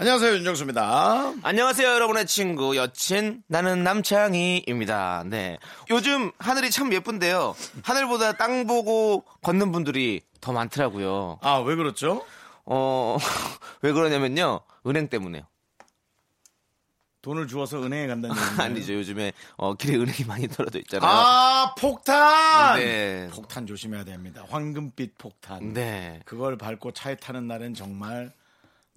안녕하세요 윤정수입니다. 안녕하세요, 여러분의 친구 여친 나는 남창희입니다. 네, 요즘 하늘이 참 예쁜데요. 하늘보다 땅 보고 걷는 분들이 더 많더라고요. 아 왜 그렇죠? 어, 왜 그러냐면요, 은행 때문에요. 돈을 주어서 은행에 간다는 얘기인가요? 아니죠, 요즘에 어, 길에 은행이 많이 떨어져 있잖아요. 아 폭탄. 네. 폭탄 조심해야 됩니다. 황금빛 폭탄. 네. 그걸 밟고 차에 타는 날엔 정말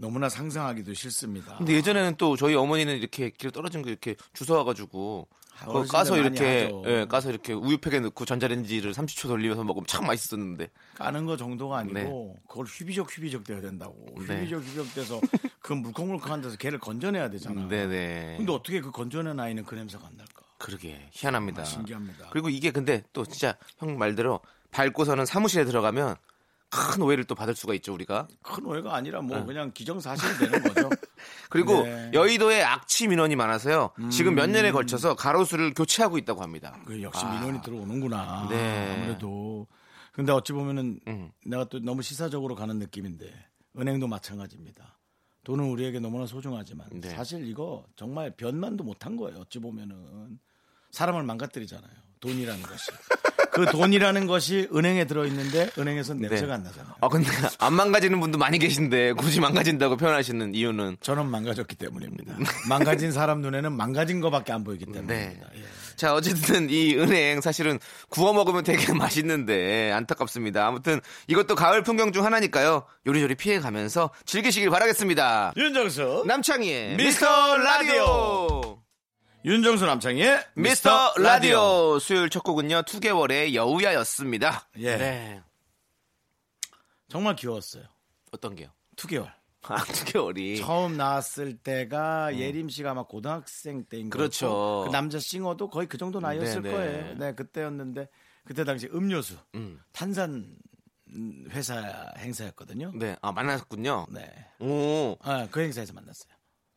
너무나 상상하기도 싫습니다. 근데 예전에는 또 저희 어머니는 이렇게 길에 떨어진 거 이렇게 주워와가지고 그거 어르신들 까서 이렇게. 예, 까서 이렇게 우유팩에 넣고 전자레인지를 30초 돌리면서 먹으면 참 맛있었는데 까는 거 정도가 아니고 그걸 휘비적 휘비적 돼야 된다고. 네. 휘비적 휘비적 돼서 그 물컹물컹한 데서 걔를 건져내야 되잖아. 네네 근데 어떻게 그 건져낸 아이는 그 냄새가 안 날까? 그러게 희한합니다. 신기합니다. 그리고 이게 근데 또 진짜 형 말대로 밟고서는 사무실에 들어가면 큰 오해를 또 받을 수가 있죠 우리가. 큰 오해가 아니라 뭐 그냥 기정사실이 되는 거죠. 그리고 네. 음. 여의도에 악취 민원이 많아서요. 지금 몇 년에 걸쳐서 가로수를 교체하고 있다고 합니다. 그 역시 아. 민원이 들어오는구나. 네. 아무래도. 근데 어찌 보면은 음. 내가 또 너무 시사적으로 가는 느낌인데 은행도 마찬가지입니다. 돈은 우리에게 너무나 소중하지만 네. 사실 이거 정말 변만도 못한 거예요. 어찌 보면은 사람을 망가뜨리잖아요. 돈이라는 것이. 그 돈이라는 것이 은행에 들어있는데 은행에서 냄새가 네. 안 나잖아요. 아 근데 안 망가지는 분도 많이 계신데 굳이 망가진다고 표현하시는 이유는 저는 망가졌기 때문입니다. 망가진 사람 눈에는 망가진 거밖에 안 보이기 때문입니다. 예. 자, 어쨌든 이 은행 사실은 구워 먹으면 되게 맛있는데 안타깝습니다. 아무튼 이것도 가을 풍경 중 하나니까요. 요리조리 피해 가면서 즐기시길 바라겠습니다. 윤정수 남창희의 미스터 라디오. 윤정수 남창의 미스터 라디오 수요일 첫 곡은요. 2개월의 여우야였습니다. 예. 네. 정말 귀여웠어요. 어떤 게요? 2개월. 아, 2개월이. 처음 나왔을 때가 예림 씨가 막 고등학생 때인 음. 그렇죠. 그 남자 싱어도 거의 그 정도 나이였을 네네. 거예요. 네, 그때였는데 그때 당시 음료수 음. 탄산 회사 행사였거든요. 네. 아, 만났군요. 네. 오. 아, 그 행사에서 만났어요.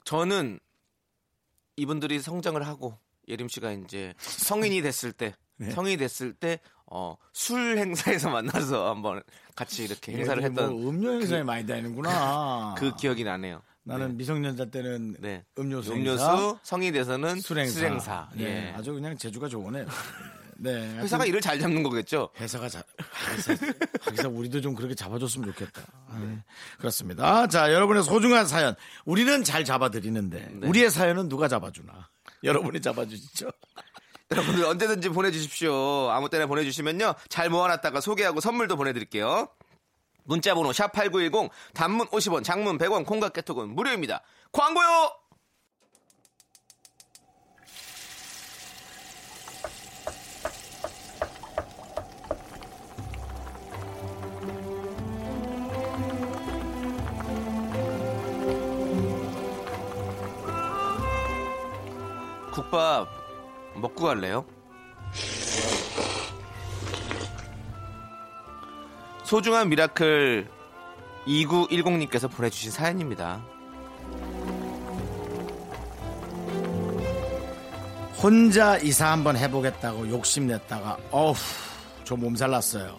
저는 이분들이 성장을 하고 예림 씨가 이제 성인이 됐을 때 네. 성인이 됐을 때 어, 술 행사에서 만나서 한번 같이 이렇게 행사를 얘들이 했던 뭐 음료 행사에 많이 다니는구나. 그 기억이 나네요. 나는 미성년자 때는 네. 음료수, 음료수 행사, 성인이 돼서는 술 행사. 술 행사. 네, 예. 아주 그냥 재주가 좋으네요. 네. 회사가 일을 잘 잡는 거겠죠. 회사가 자, 회사, 회사 우리도 좀 그렇게 잡아줬으면 좋겠다. 네. 그렇습니다. 자, 여러분의 소중한 사연. 우리는 잘 잡아드리는데, 네. 우리의 사연은 누가 잡아주나? 여러분이 잡아주시죠. 여러분들 언제든지 보내주십시오. 아무 때나 보내주시면요. 잘 모아놨다가 소개하고 선물도 보내드릴게요. 문자번호 샵8910 단문 50원 장문 100원 콩과 깨톡은 무료입니다. 광고요! 국밥 먹고 갈래요? 소중한 미라클 2910님께서 보내주신 사연입니다. 혼자 이사 한번 해보겠다고 욕심냈다가, 어후, 저 몸살 났어요.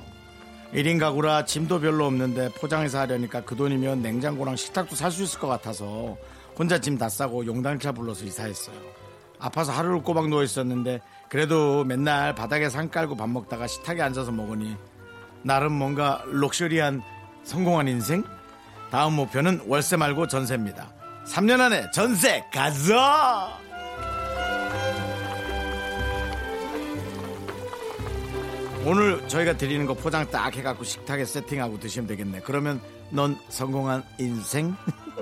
1인 가구라 짐도 별로 없는데 포장해서 하려니까 그 돈이면 냉장고랑 식탁도 살 수 있을 것 같아서 혼자 짐 다 싸고 용달차 불러서 이사했어요. 아파서 하루를 꼬박 누워 있었는데 그래도 맨날 바닥에 상 깔고 밥 먹다가 식탁에 앉아서 먹으니 나름 뭔가 럭셔리한 성공한 인생? 다음 목표는 월세 말고 전세입니다. 3년 안에 전세 가자! 오늘 저희가 드리는 거 포장 딱 해갖고 식탁에 세팅하고 드시면 되겠네. 그러면 넌 성공한 인생?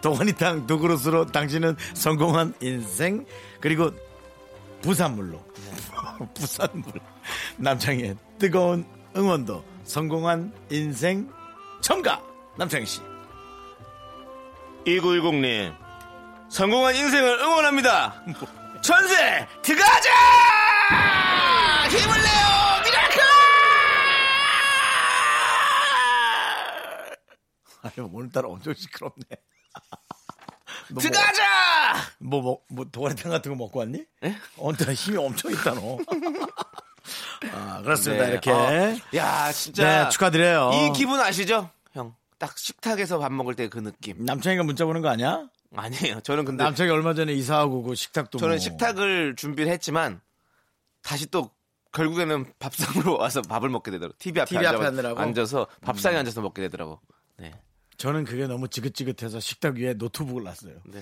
도가니탕 두 그릇으로 당신은 성공한 인생? 그리고 부산물로. 부산물. 남창의 뜨거운 응원도 성공한 인생 첨가! 남창희 씨. 2910님, 성공한 인생을 응원합니다. 전세 들어가자! 힘을 내요, 미라클! 아유, 오늘따라 엄청 시끄럽네. 너 뭐, 들어가자! 뭐, 뭐, 뭐, 도가니탕 같은 거 먹고 왔니? 예? 오늘따라 힘이 엄청 있다, 너. 아, 그렇습니다. 네. 이렇게. 어, 야, 진짜. 네, 축하드려요. 이 기분 아시죠? 형. 딱 식탁에서 밥 먹을 때 그 느낌. 남창이가 문자 보는 거 아니야? 아니에요. 저는 근데 남창이 얼마 전에 이사하고 그 식탁도 저는 뭐. 식탁을 준비를 했지만 다시 또 결국에는 밥상으로 와서 밥을 먹게 되더라고. TV 앞에, TV 앞에 앉아, 앉으라고? 음. 앉아서 밥상에 앉아서 먹게 되더라고. 네. 저는 그게 너무 지긋지긋해서 식탁 위에 노트북을 놨어요. 네.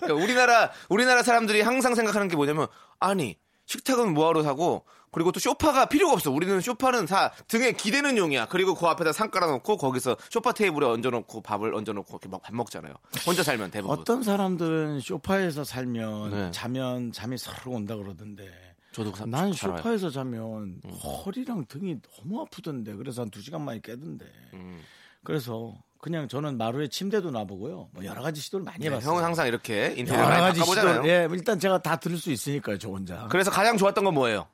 그러니까 우리나라 우리나라 사람들이 항상 생각하는 게 뭐냐면 아니 식탁은 뭐하러 사고 그리고 또 쇼파가 필요가 없어. 우리는 쇼파는 다 등에 기대는 용이야. 그리고 그 앞에다 상 깔아놓고 거기서 쇼파 테이블에 얹어놓고 밥을 얹어놓고 이렇게 막 밥 먹잖아요. 혼자 살면 대부분. 어떤 사람들은 쇼파에서 살면 네. 자면 잠이 서르 온다 그러던데. 저도 그 사- 난. 쇼파에서 자면 허리랑 등이 너무 아프던데. 그래서 한 두 시간 만에 깨던데. 음. 그래서 그냥 저는 마루에 침대도 놔보고요. 뭐 여러 가지 시도를 많이 네, 해봤어요. 형은 항상 이렇게 인테리어 여러 가지. 시도를. 예, 일단 제가 다 들을 수 있으니까요, 저 혼자. 그래서 가장 좋았던 건 뭐예요?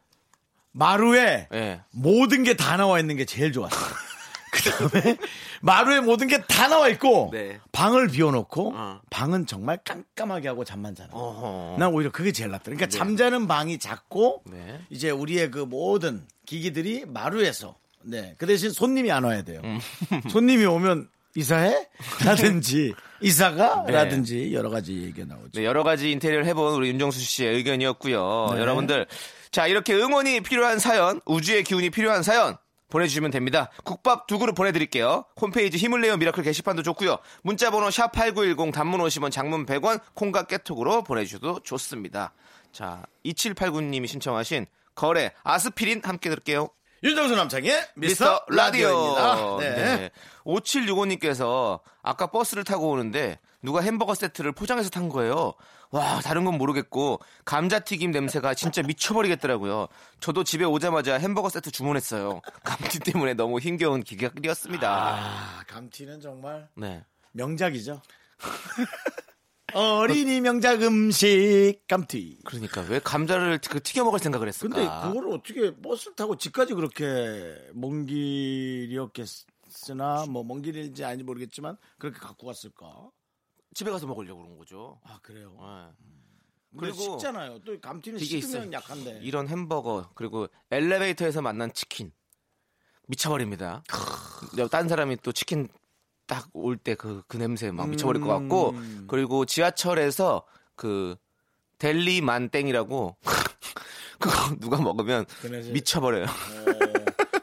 마루에 예. 모든 게 다 나와 있는 게 제일 좋았어요. 그다음에 마루에 모든 게 다 나와 있고 네. 방을 비워놓고 어. 방은 정말 깜깜하게 하고 잠만 자는. 거. 어허. 난 오히려 그게 제일 낫다. 그러니까 잠자는 방이 작고 네. 이제 우리의 그 모든 기기들이 마루에서 네. 그 대신 손님이 안 와야 돼요. 음. 손님이 오면 이사해? 라든지 이사가? 네. 라든지 여러 가지 얘기가 나오죠. 네, 여러 가지 인테리어를 해본 우리 윤정수 씨의 의견이었고요. 네. 여러분들, 자, 이렇게 응원이 필요한 사연, 우주의 기운이 필요한 사연, 보내주시면 됩니다. 국밥 두 그릇 보내드릴게요. 홈페이지 힘을 내요 미라클 게시판도 좋고요. 문자번호 샵8910 단문 50원 장문 100원 콩과 깨톡으로 보내주셔도 좋습니다. 자, 2789님이 신청하신 거래 아스피린 함께 들을게요. 윤정수 남창의 미스터 미스터 라디오. 라디오입니다. 네. 네. 5765님께서 아까 버스를 타고 오는데 누가 햄버거 세트를 포장해서 탄 거예요. 와, 다른 건 모르겠고 감자튀김 냄새가 진짜 미쳐버리겠더라고요. 저도 집에 오자마자 햄버거 세트 주문했어요. 감튀 때문에 너무 힘겨운 기격이었습니다. 아, 감튀는 정말 네. 명작이죠. 어린이 명작 음식 감튀. 그러니까 왜 감자를 그 튀겨 먹을 생각을 했을까? 근데 그거를 어떻게 버스를 타고 집까지 그렇게 먼 길이었겠으나 뭐 먼 길인지 아닌지 모르겠지만 그렇게 갖고 갔을까? 집에 가서 먹으려고 그런 거죠. 아 그래요. 네. 그리고 식잖아요. 또 감튀는 식으면. 약한데. 이런 햄버거 그리고 엘리베이터에서 만난 치킨 미쳐버립니다. 딴 사람이 또 치킨 딱 올때그그 냄새 막 미쳐버릴 것 같고 음. 그리고 지하철에서 그 델리 만땡이라고 그거 누가 먹으면 미쳐버려요. 어,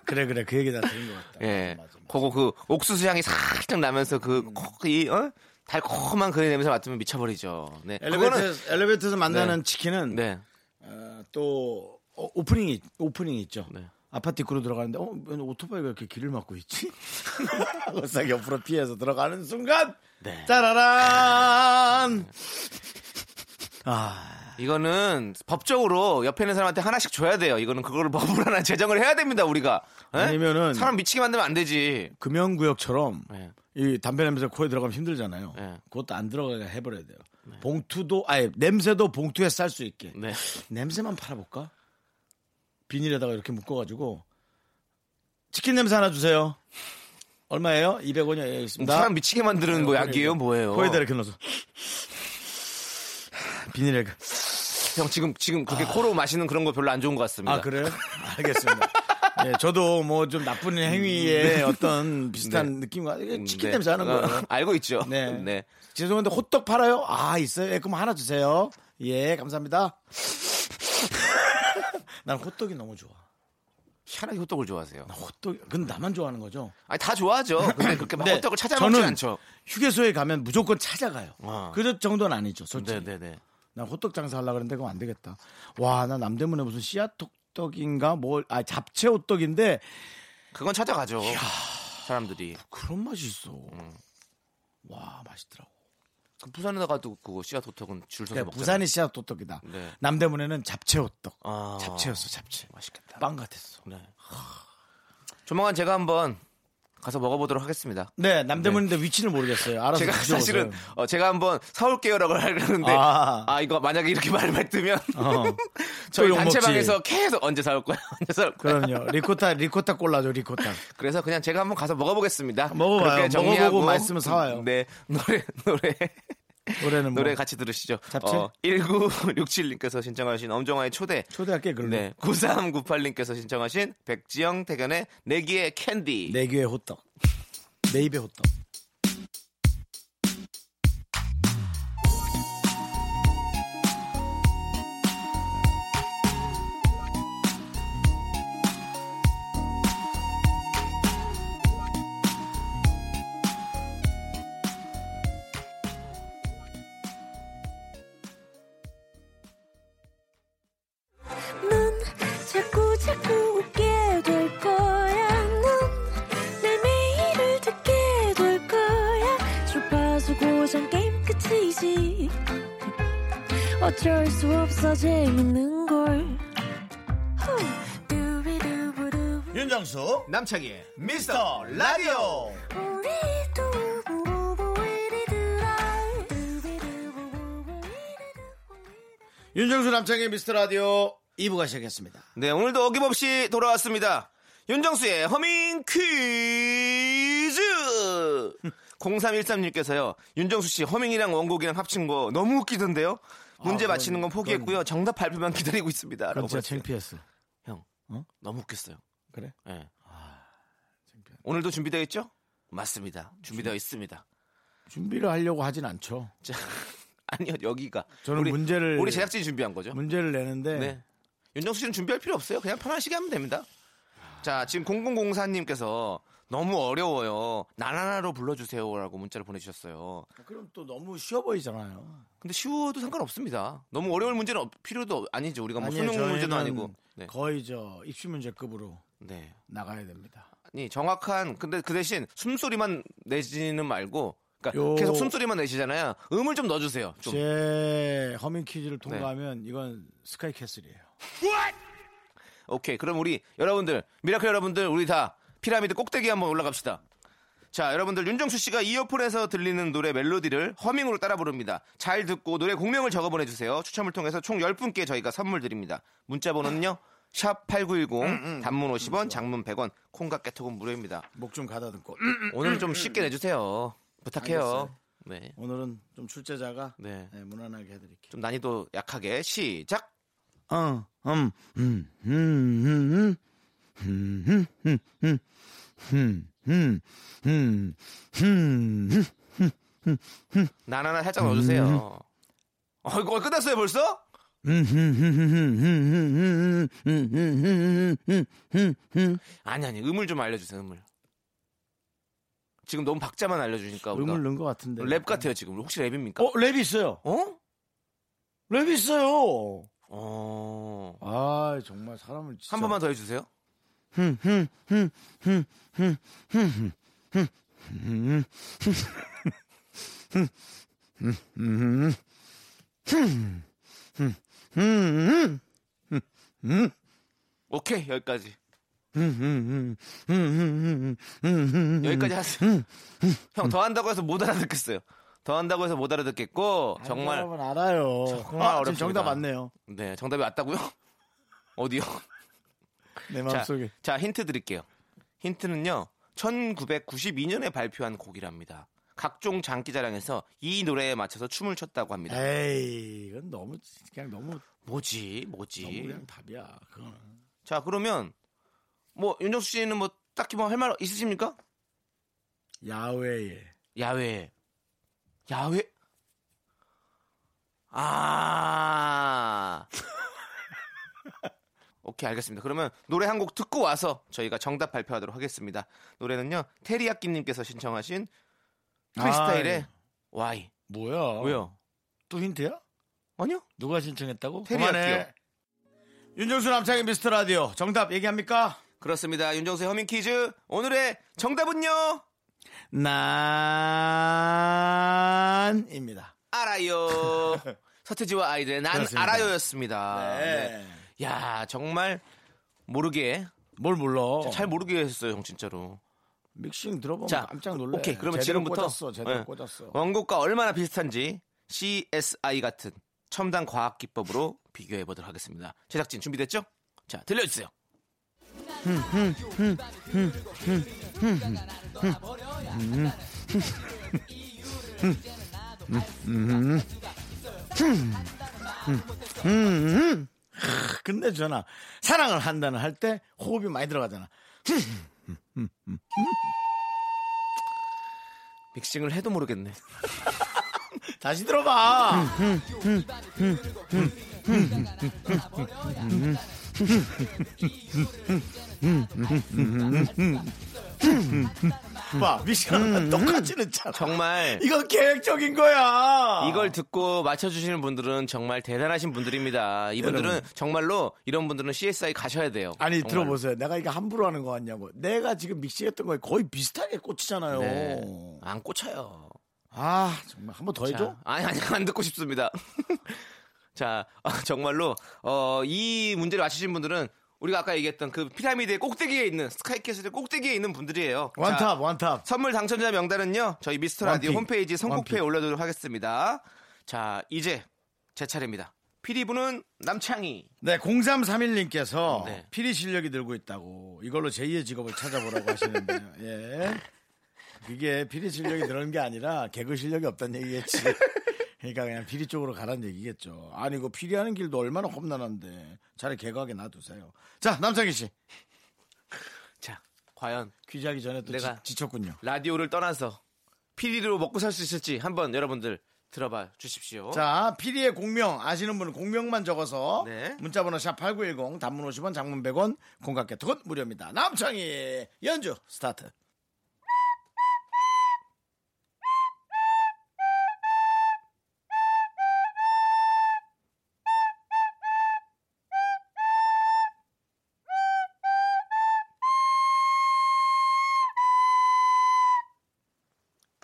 그래 그래 그 얘기 다 들은 것 같다. 예, 맞아, 맞아. 그거 그 옥수수 향이 살짝 나면서 그 음. 이 어? 달콤한 그 냄새 맡으면 미쳐버리죠. 네, 엘리베이터에서, 엘리베이터에서 만나는 치킨은 네, 어, 또 어, 오프닝이 오프닝이 있죠. 네. 아파트 입구로 들어가는데 어, 왜 오토바이가 이렇게 길을 막고 있지? 싹 옆으로 피해서 들어가는 순간 네. 짜라란 아 이거는 법적으로 옆에 있는 사람한테 하나씩 줘야 돼요. 이거는 그거를 법으로 하나 제정을 해야 됩니다. 우리가 예? 아니면은 사람 미치게 만들면 안 되지. 금연구역처럼 네. 이 담배 냄새 코에 들어가면 힘들잖아요. 네. 그것도 안 들어가게 해버려야 돼요. 봉투도 아예 냄새도 봉투에 쌀 수 있게 네. 냄새만 팔아볼까? 비닐에다가 이렇게 묶어가지고 치킨 냄새 하나 주세요. 얼마예요? 200원이요. 예, 있습니다. 사람 미치게 만드는 뭐 약이에요, 뭐예요? 코에다 이렇게 넣어서 비닐에 그- 형 지금 지금 그렇게 코로 마시는 그런 거 별로 안 좋은 것 같습니다. 아 그래요? 알겠습니다. 예, 저도 뭐 좀 나쁜 행위에 어떤 비슷한 느낌과 이게 치킨 네. 냄새 하는 어, 거예요. 알고 있죠. 네. 네. 죄송한데 호떡 팔아요? 아 있어요? 예, 그럼 하나 주세요. 예 감사합니다. 난 호떡이 너무 좋아. 희한하게 호떡을 좋아하세요. 호떡 근데 나만 좋아하는 거죠? 아니 다 좋아하죠. 근데 그렇게 막 근데 호떡을 찾아 먹지 않죠. 휴게소에 가면 무조건 찾아가요. 어. 그 정도는 아니죠, 솔직히. 네네네. 나 호떡 장사 하려고 그랬는데 그건 안 되겠다. 와, 나 남대문에 무슨 씨앗 호떡인가 뭐, 아, 잡채 호떡인데 그건 찾아가죠. 사람들이. 그런 맛이 있어. 음. 와, 맛있더라고. 그 부산에 가도 그거 씨앗 호떡은 줄 서서 그러니까 먹잖아요. 부산이 씨앗 호떡이다. 네. 남대문에는 잡채 호떡. 아. 잡채였어, 잡채. 맛있겠다. 빵 같았어. 네. 조만간 제가 한번 가서 먹어보도록 하겠습니다. 네, 남대문인데 위치를 모르겠어요. 알아서 제가 뒤져보세요. 사실은 어, 제가 한번 사올게요라고 하려는데 아. 아, 이거 만약에 이렇게 말을 뜨면 어. 저희. 단체방에서 계속 언제 사올 거야 언제 사올 거야 그럼요. 리코타 리코타 꼴라죠 리코타. 그래서 그냥 제가 한번 가서 먹어보겠습니다. 먹어봐요. 먹어보고 맛있으면 사와요. 네 노래 노래 노래는 뭐 노래 같이 들으시죠. 잡채? 어, 1967님께서 신청하신 엄정화의 초대. 초대할게 그걸로. 네. 9398님께서 신청하신 백지영 택연의 내 귀에 캔디. 내 귀에 호떡. 내 입에 호떡. 끝이지. 어쩔 수 없어 재밌는 걸. 윤정수 남창희의 미스터 라디오. 윤정수 남창의 미스터 라디오 2부가 시작했습니다. 네, 오늘도 어김없이 돌아왔습니다. 윤정수의 허밍 퀴즈! 0313님께서요, 윤정수 씨 허밍이랑 원곡이랑 합친 거 너무 웃기던데요? 문제 아, 맞히는 건 그건- 포기했고요. 정답 발표만 기다리고 있습니다. 라고 진짜. 창피했어. 형, 어? 너무 웃겼어요. 그래? 예. 오늘도 준비되어 있죠? 맞습니다. 준비되어 있습니다. 준비를 하려고 하진 않죠. 자, 아니요, 여기가. 저는 우리, 문제를 우리 제작진이 준비한 거죠. 문제를 내는데 네. 윤정수 씨는 준비할 필요 없어요. 그냥 편하시게 하면 됩니다. 자, 지금 0004님께서 너무 어려워요. 나나나로 불러주세요라고 문자를 보내주셨어요. 그럼 또 너무 쉬워 보이잖아요. 근데 쉬워도 상관없습니다. 너무 어려울 문제는 없- 필요도 아니죠. 우리가 뭐 아니에요, 수능 문제도 저희는 아니고. 네. 거의 저 입시 문제급으로 네. 나가야 됩니다. 아니 정확한 근데 그 대신 숨소리만 내지는 말고 그러니까 요- 계속 숨소리만 내시잖아요. 음을 좀 넣어주세요. 좀. 제 허밍 퀴즈를 통과하면 이건 스카이 캐슬이에요. 오케이. 그럼 우리 여러분들, 미라클 여러분들, 우리 다 피라미드 꼭대기 한번 올라갑시다. 자, 여러분들 윤정수 씨가 이어폰에서 들리는 노래 멜로디를 허밍으로 따라 부릅니다. 잘 듣고 노래 곡명을 적어 보내 주세요. 추첨을 통해서 총 10분께 저희가 선물 드립니다. 문자 번호는요. 샵8910 음, 음. 단문 50원, 장문 100원, 콩과 깨톡은 무료입니다. 목 좀 가다듬고. 음, 오늘은 좀 쉽게 내 주세요. 부탁해요. 네. 오늘은 좀 출제자가 네. 네, 무난하게 해 드릴게요. 좀 난이도 약하게 시작. 어, 음, 음, 음, 음, 음. 나나나 살짝 넣어 주세요. 어, 이거 끝났어요, 벌써? 아니 아니 음을 좀 알려주세요 음을 지금 너무 박자만 알려주니까 우리가 음을 넣은 것 같은데. 랩 같아요 지금 혹시 랩입니까? 어, 랩이 있어요. 어? 랩이 있어요. 어. 아, 정말 사람을 진짜. 한 번만 더 해주세요. 오케이 여기까지. 여기까지 하세요. 형 더 한다고 해서 못 알아듣겠어요. 더 한다고 해서 못 알아듣겠고 정말 여러분 알아요. 정말 아, 지금 어렵습니다. 정답 맞네요. 네 정답이 왔다고요? 어디요? 내 자, 마음속에. 자, 힌트 드릴게요. 힌트는요. 1992년에 발표한 곡이랍니다. 각종 장기자랑에서 이 노래에 맞춰서 춤을 췄다고 합니다. 에이, 이건 너무 그냥 너무 뭐지? 너무 뭐지? 그냥 답이야. 그거는. 자, 그러면 뭐 윤정수 씨는 뭐 딱히 뭐 할 말 있으십니까? 야외에 야외. 야외. 아. 오케이, 알겠습니다. 그러면 노래 한 곡 듣고 와서 저희가 정답 발표하도록 하겠습니다. 노래는요, 테리야끼님께서 신청하신 프리스타일의 아이, Y. 뭐야? 왜요? 또 힌트야? 아니요? 누가 신청했다고? 테리야끼요. 윤정수 남창의 미스터 라디오 정답 얘기합니까? 그렇습니다. 윤정수의 허밍 퀴즈. 오늘의 정답은요, 난입니다. 알아요. 서태지와 아이들의 난 그렇습니다. 알아요였습니다. 네. 네. 야, 정말 모르게, 뭘 몰라? 잘 모르게 했어요, 형, 진짜로. 믹싱 들어보면 자, 깜짝 놀래. 오케이. 그러면 제대로 지금부터 꽂았어. 제대로 예. 꽂았어. 원곡과 얼마나 비슷한지 CSI 같은 첨단 과학 기법으로 비교해 보도록 하겠습니다. 제작진 준비됐죠? 자, 들려주세요. 끝내주잖아. 사랑을 한다는 할 때 호흡이 많이 들어가잖아. 믹싱을 해도 모르겠네. 다시 들어봐. 봐, 믹싱하면 똑같이 넣잖아. 정말 이건 계획적인 거야. 이걸 듣고 맞춰주시는 분들은 정말 대단하신 분들입니다. 이분들은 여러분. 정말로 이런 분들은 CSI 가셔야 돼요. 아니 정말로. 들어보세요. 내가 이거 함부로 하는 거 같냐고. 내가 지금 믹싱했던 거에 거의 비슷하게 꽂히잖아요. 네. 안 꽂혀요. 아 정말 한 번 더 해줘. 자, 아니 아니 안 듣고 싶습니다. 자 어, 정말로 어, 이 문제를 맞추신 분들은 우리가 아까 얘기했던 그 피라미드의 꼭대기에 있는 스카이캐슬의 꼭대기에 있는 분들이에요. 자, 원탑 원탑. 선물 당첨자 명단은요 저희 미스터 라디오. 홈페이지 선곡표에. 올려두도록 하겠습니다. 자 이제 제 차례입니다. 피리부는 남창희. 네, 0331님께서 네. 피리 실력이 늘고 있다고 이걸로 제2의 직업을 찾아보라고 하시는데요. 예. 그게 피리 실력이 늘는 게 아니라 개그 실력이 없다는 얘기겠지. 그러니까 그냥 피리 쪽으로 가라는 얘기겠죠. 아니, 이거 피리 하는 길도 얼마나 험난한데. 차라리 개그하게 놔두세요. 자, 남창희 씨. 자 과연 퀴즈하기 전에 또 내가- 지, 쳤군요 라디오를 떠나서 피리로 먹고 살 수 있을지 한번 여러분들 들어봐 주십시오. 자, 피리의 공명 아시는 분은 공명만 적어서 네. 문자 번호 샵8910 단문 50원 장문 100원 공각개 톡은 무료입니다. 남창희 연주 스타트.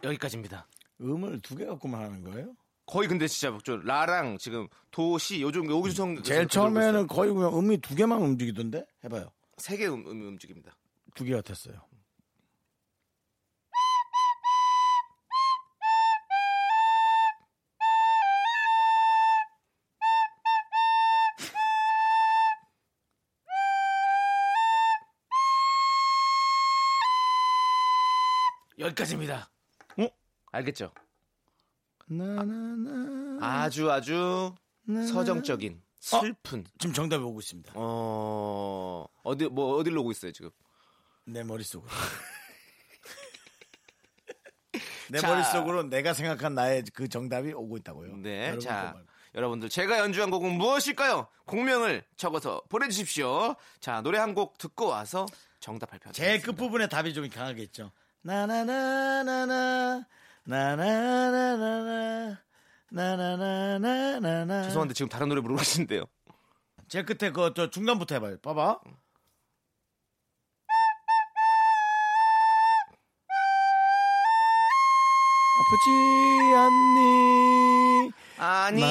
여기까지입니다. 음을 두 개 갖고만 하는 거예요? 거의 근데 진짜 저 라랑 지금 도시 요즘 요구성 제일 처음에는 거의 그냥 음이 두 개만 움직이던데? 해봐요. 세 개 음, 음, 움직입니다. 두 개 같았어요. 여기까지입니다. 어? 알겠죠? 나나나. 아주 아주 서정적인 슬픈 지금 정답이 오고 있습니다. 어 어디 뭐 어디로 오고 있어요 지금? 내 머릿속으로. 내 자. 머릿속으로 내가 생각한 나의 그 정답이 오고 있다고요. 네, 여러분 자. 여러분들 제가 연주한 곡은 무엇일까요? 공명을 적어서 보내주십시오. 자 노래 한 곡 듣고 와서 정답 발표하겠습니다. 제일 끝부분에 답이 좀 강하게 있죠. 나나나나나 나나나나나 나나나나나 죄송한데 지금 다른 노래 부르고 계신데요. 제일 끝에 그 저 중간부터 해봐요. 봐봐. 아프지 않니 아니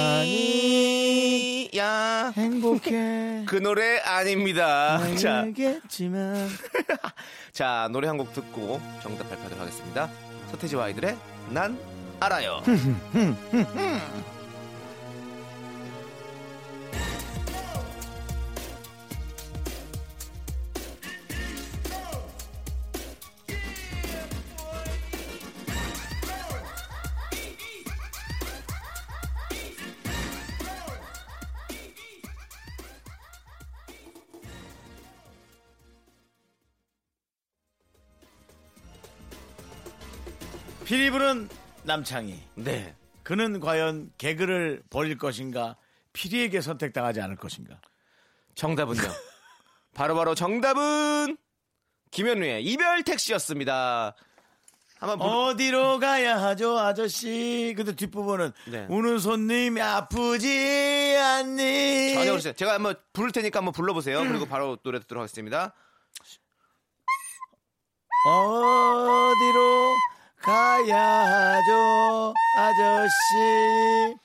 야 행복해 그 노래 아닙니다. 자, 알겠지만 자 노래 한 곡 듣고 정답 발표하도록 하겠습니다. 서태지와 아이들의 난 알아요. 피리부는 남창희 네. 그는 과연 개그를 벌일 것인가 피리에게 선택당하지 않을 것인가 정답은요. 바로 바로 정답은 김현우의 이별 택시였습니다. 한번 부르... 어디로 가야 하죠 아저씨 근데 뒷부분은 네. 우는 손님이 아프지 않니 전혀 그러세요. 제가 한번 부를 테니까 한번 불러보세요. 그리고 바로 노래 듣도록 하겠습니다. 어디로 가야 하죠 아저씨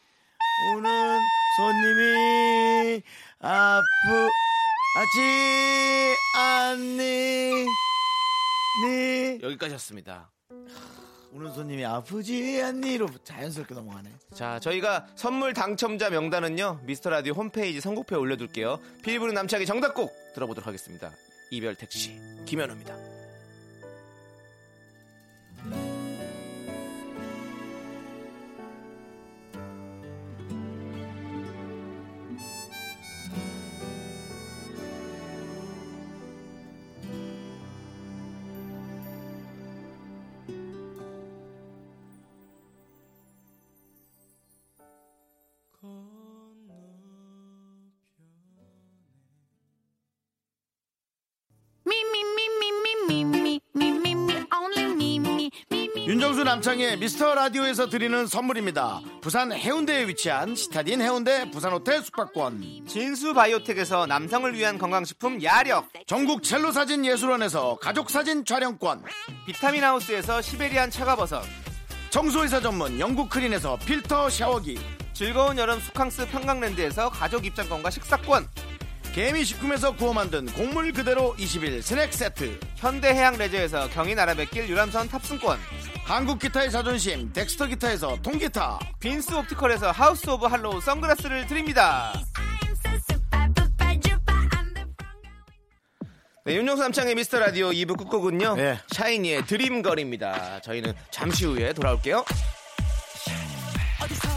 우는 손님이 아프지 않니 니 여기까지였습니다. 오는 손님이 아프지 않니로 자연스럽게 넘어가네. 자, 저희가 선물 당첨자 명단은요, 미스터 라디오 홈페이지 선곡표에 올려둘게요. 필부는 남창이 정답곡 들어보도록 하겠습니다. 이별 택시, 김현우입니다. 윤정수 남창의 미스터 라디오에서 드리는 선물입니다. 부산 해운대에 위치한 시타딘 해운대 부산 호텔 숙박권. 진수 바이오텍에서 남성을 위한 건강식품 야력, 전국 첼로 사진 예술원에서 가족 사진 촬영권. 비타민 하우스에서 시베리안 차가버섯, 청소이사 전문 영국 크린에서 필터 샤워기. 즐거운 여름 수캉스 평강랜드에서 가족 입장권과 식사권, 개미식품에서 구워 만든 곡물 그대로 21 스낵 세트. 현대해양 레저에서 경인 아라뱃길 유람선 탑승권, 한국 기타의 자존심 덱스터 기타에서 통기타. 빈스 옵티컬에서 하우스 오브 할로우 선글라스를 드립니다. 네, 윤정수 남창희의 미스터 라디오 2부 끝곡은요. 네. 샤이니의 Dream Girl입니다. 저희는 잠시 후에 돌아올게요. 어디서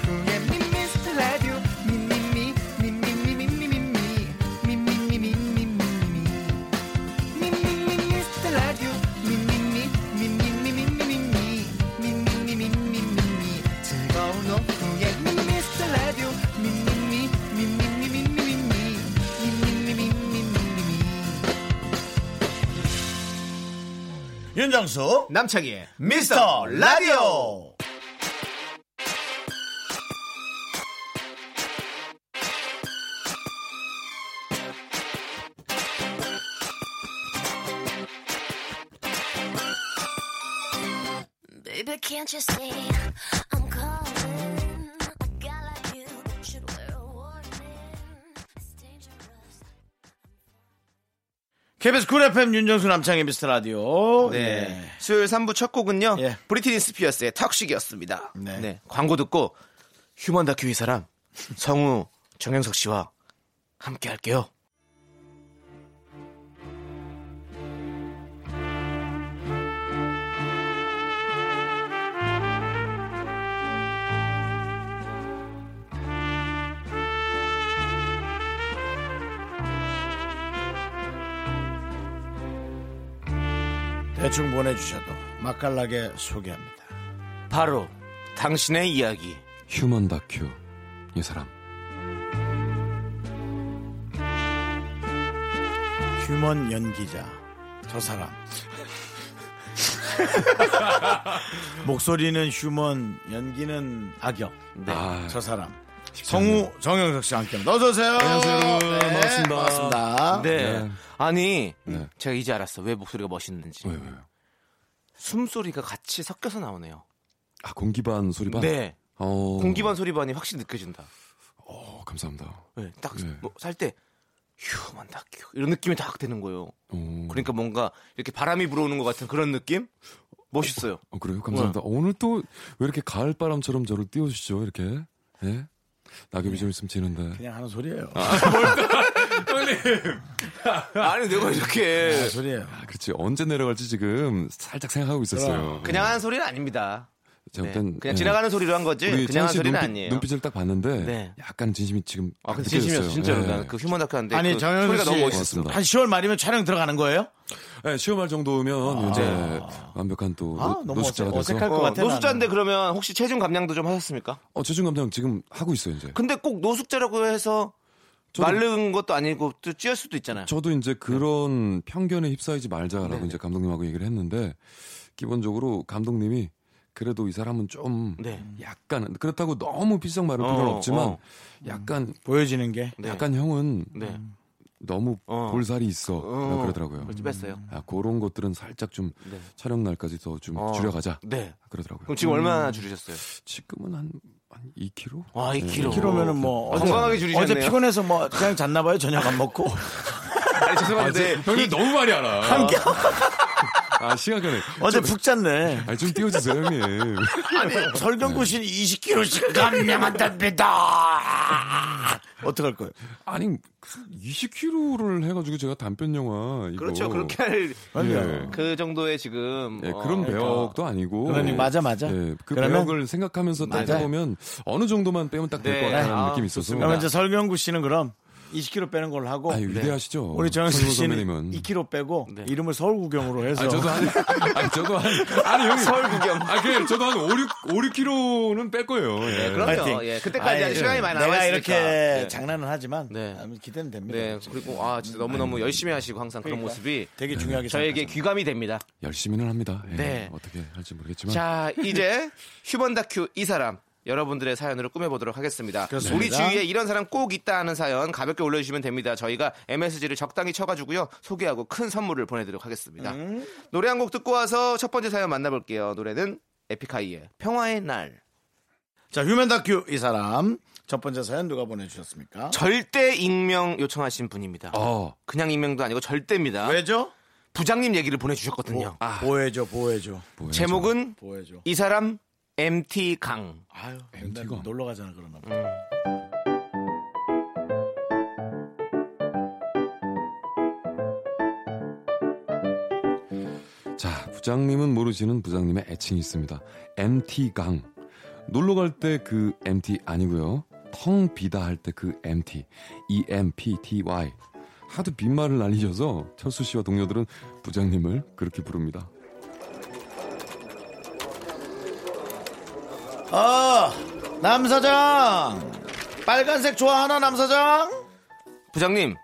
윤정수 남창희의 미스터 라디오. KBS 쿨 FM 윤정수 남창희의 미스터 라디오. 네. 수요일 3부 첫 곡은요. 예. 브리트니 스피어스의 Toxic이었습니다. 네. 네. 광고 듣고 휴먼 다큐 이 사람 성우 정영석 씨와 함께 할게요. 대충 보내주셔도 맛깔나게 소개합니다. 바로 당신의 이야기. 휴먼 다큐 이 사람 휴먼 연기자 저 사람 목소리는 휴먼 연기는 악역 네. 아, 저 사람. 성우 정영석 씨와 함께 어서 오세요. 안녕하세요, 여러분. 네, 반갑습니다. 반갑습니다. 네. 네. 아니 네. 제가 이제 알았어 왜 목소리가 멋있는지. 왜, 왜요? 숨소리가 같이 섞여서 나오네요. 아 공기반 소리반 네. 어, 공기반 소리반이 확실히 느껴진다. 어, 감사합니다 네. 딱 네. 뭐살때 휴먼 다큐 이런 느낌이 딱 드는 거예요. 어, 그러니까 뭔가 이렇게 바람이 불어오는 것 같은 그런 느낌? 멋있어요. 어, 그래요 감사합니다 오늘 또 왜 이렇게 가을 바람처럼 저를 띄워주시죠 이렇게 예 낙엽이 좀 있으면 지는데. 그냥 하는 소리예요. 아니 내가 이렇게. 하는 소리예요. 아, 그렇지. 언제 내려갈지 지금 살짝 생각하고 있었어요. 그냥 하는 소리는 아닙니다. 제가 네. 그냥 예. 지나가는 소리로 한 거지 그냥 한씨 소리는 눈빛, 아니에요. 눈빛을 딱 봤는데 네. 약간 진심이 지금 아, 근데 느껴졌어요. 진심이었어 진짜로. 예. 나는 그 휴먼 다큐 하는데 아니 그 정영석 소리가 씨 너무 멋있었어. 고맙습니다. 한 10월 말이면 촬영 들어가는 거예요? 네, 시험할 정도면 이제 완벽한 또 아, 노- 너무 노숙자가 어색- 돼서 어색할 것 어, 같아, 노숙자인데. 그러면 혹시 체중 감량도 좀 하셨습니까? 어, 체중 감량 지금 하고 있어요 이제. 근데 꼭 노숙자라고 해서 저도- 마른 것도 아니고 또 찌을 수도 있잖아요. 저도 이제 그런 편견에 휩싸이지 말자라고 네. 이제 감독님하고 얘기를 했는데 기본적으로 감독님이 그래도 이 사람은 좀 네. 약간 그렇다고 너무 비싼 말을 필요는 어, 없지만 어. 약간 보여지는 게 네. 약간 형은 네. 너무 어. 볼살이 있어 어. 그러더라고요. 그래서 뺐어요. 아, 그런 것들은 살짝 좀 네. 촬영 날까지 더좀 어. 줄여가자 네. 그러더라고요. 그럼 지금 얼마나 줄이셨어요? 지금은 한, 한 2kg? 와, 2kg. 1kg면은 뭐 어제, 건강하게 줄이셨네요. 어제 피곤해서 뭐 그냥 잤나 봐요. 저녁 안 먹고. 아니, 죄송한데. 형님 너무 많이 알아. 한 개. 아 시간간에 어제 푹 잤네. 아니 좀 띄워주세요 형님. 아니, 설경구 씨는 20kg씩 감량한답니다. 어떡할 거예요? 아니 20kg를 해가지고 제가 단편 영화 이거 그렇죠. 그렇게 할그 예. 정도의 지금. 예, 어, 그런 배역도 아니고. 그러니 맞아, 맞아. 예, 그 그러면- 배역을 생각하면서 맞아요. 따져 보면 어느 정도만 빼면 딱 될것 네. 같다는 아, 느낌이. 좋습니다. 그러면 이제 설경구 씨는 그럼 20kg 빼는 걸로 하고. 아유, 위대하시죠. 네. 우리 정현수 설경 씨는 선배님은. 2kg 빼고 네. 이름을 서울구경으로 해서. 아, 저도 한, 아니, 저도 한, 아니, 형님. 서울 구경. 아, 그래, 저도 한 5, 6, 5, 6kg는 뺄 거예요. 예. 그럼요. 파이팅. 예, 그때까지 아니, 시간이 많이 내가 남아있으니까. 이렇게 네. 장난을 하지만 네. 기대는 됩니다. 네, 그리고 아 진짜 너무 너무 열심히 하시고 항상 그런 그러니까. 모습이 되게 중요하게 저에게. 귀감이 됩니다. 열심히는 합니다. 예, 네. 어떻게 할지 모르겠지만. 자, 이제 휴먼 다큐 이 사람 여러분들의 사연으로 꾸며보도록 하겠습니다. 그렇습니다. 우리 주위에 이런 사람 꼭 있다 하는 사연 가볍게 올려주시면 됩니다. 저희가 MSG를 적당히 쳐가지고요 소개하고 큰 선물을 보내드리도록 하겠습니다. 음. 노래 한 곡 듣고 와서 첫 번째 사연 만나볼게요. 노래는 에픽하이의 평화의 날. 자, 휴면 다큐 이 사람. 첫 번째 사연 누가 보내주셨습니까? 절대 익명 요청하신 분입니다. 어, 그냥 익명도 아니고 절대입니다. 왜죠? 부장님 얘기를 보내주셨거든요. 보, 보여줘, 보여줘. 뭐야, 제목은 보여줘. 이 사람 MT 강. 아유, MT 가. 맨날 놀러 가잖아, 그러나. 저. 자, 부장님은 모르시는 부장님의 애칭이 있습니다. MT강. 놀러 갈 때 그 MT 아니고요. 텅 비다 할 때 그 MT. EMPTY. 하도 빈말을 날리셔서 철수 씨와 동료들은 부장님을 그렇게 부릅니다. 어, 남사장! 빨간색 좋아하나, 남사장? 부장님,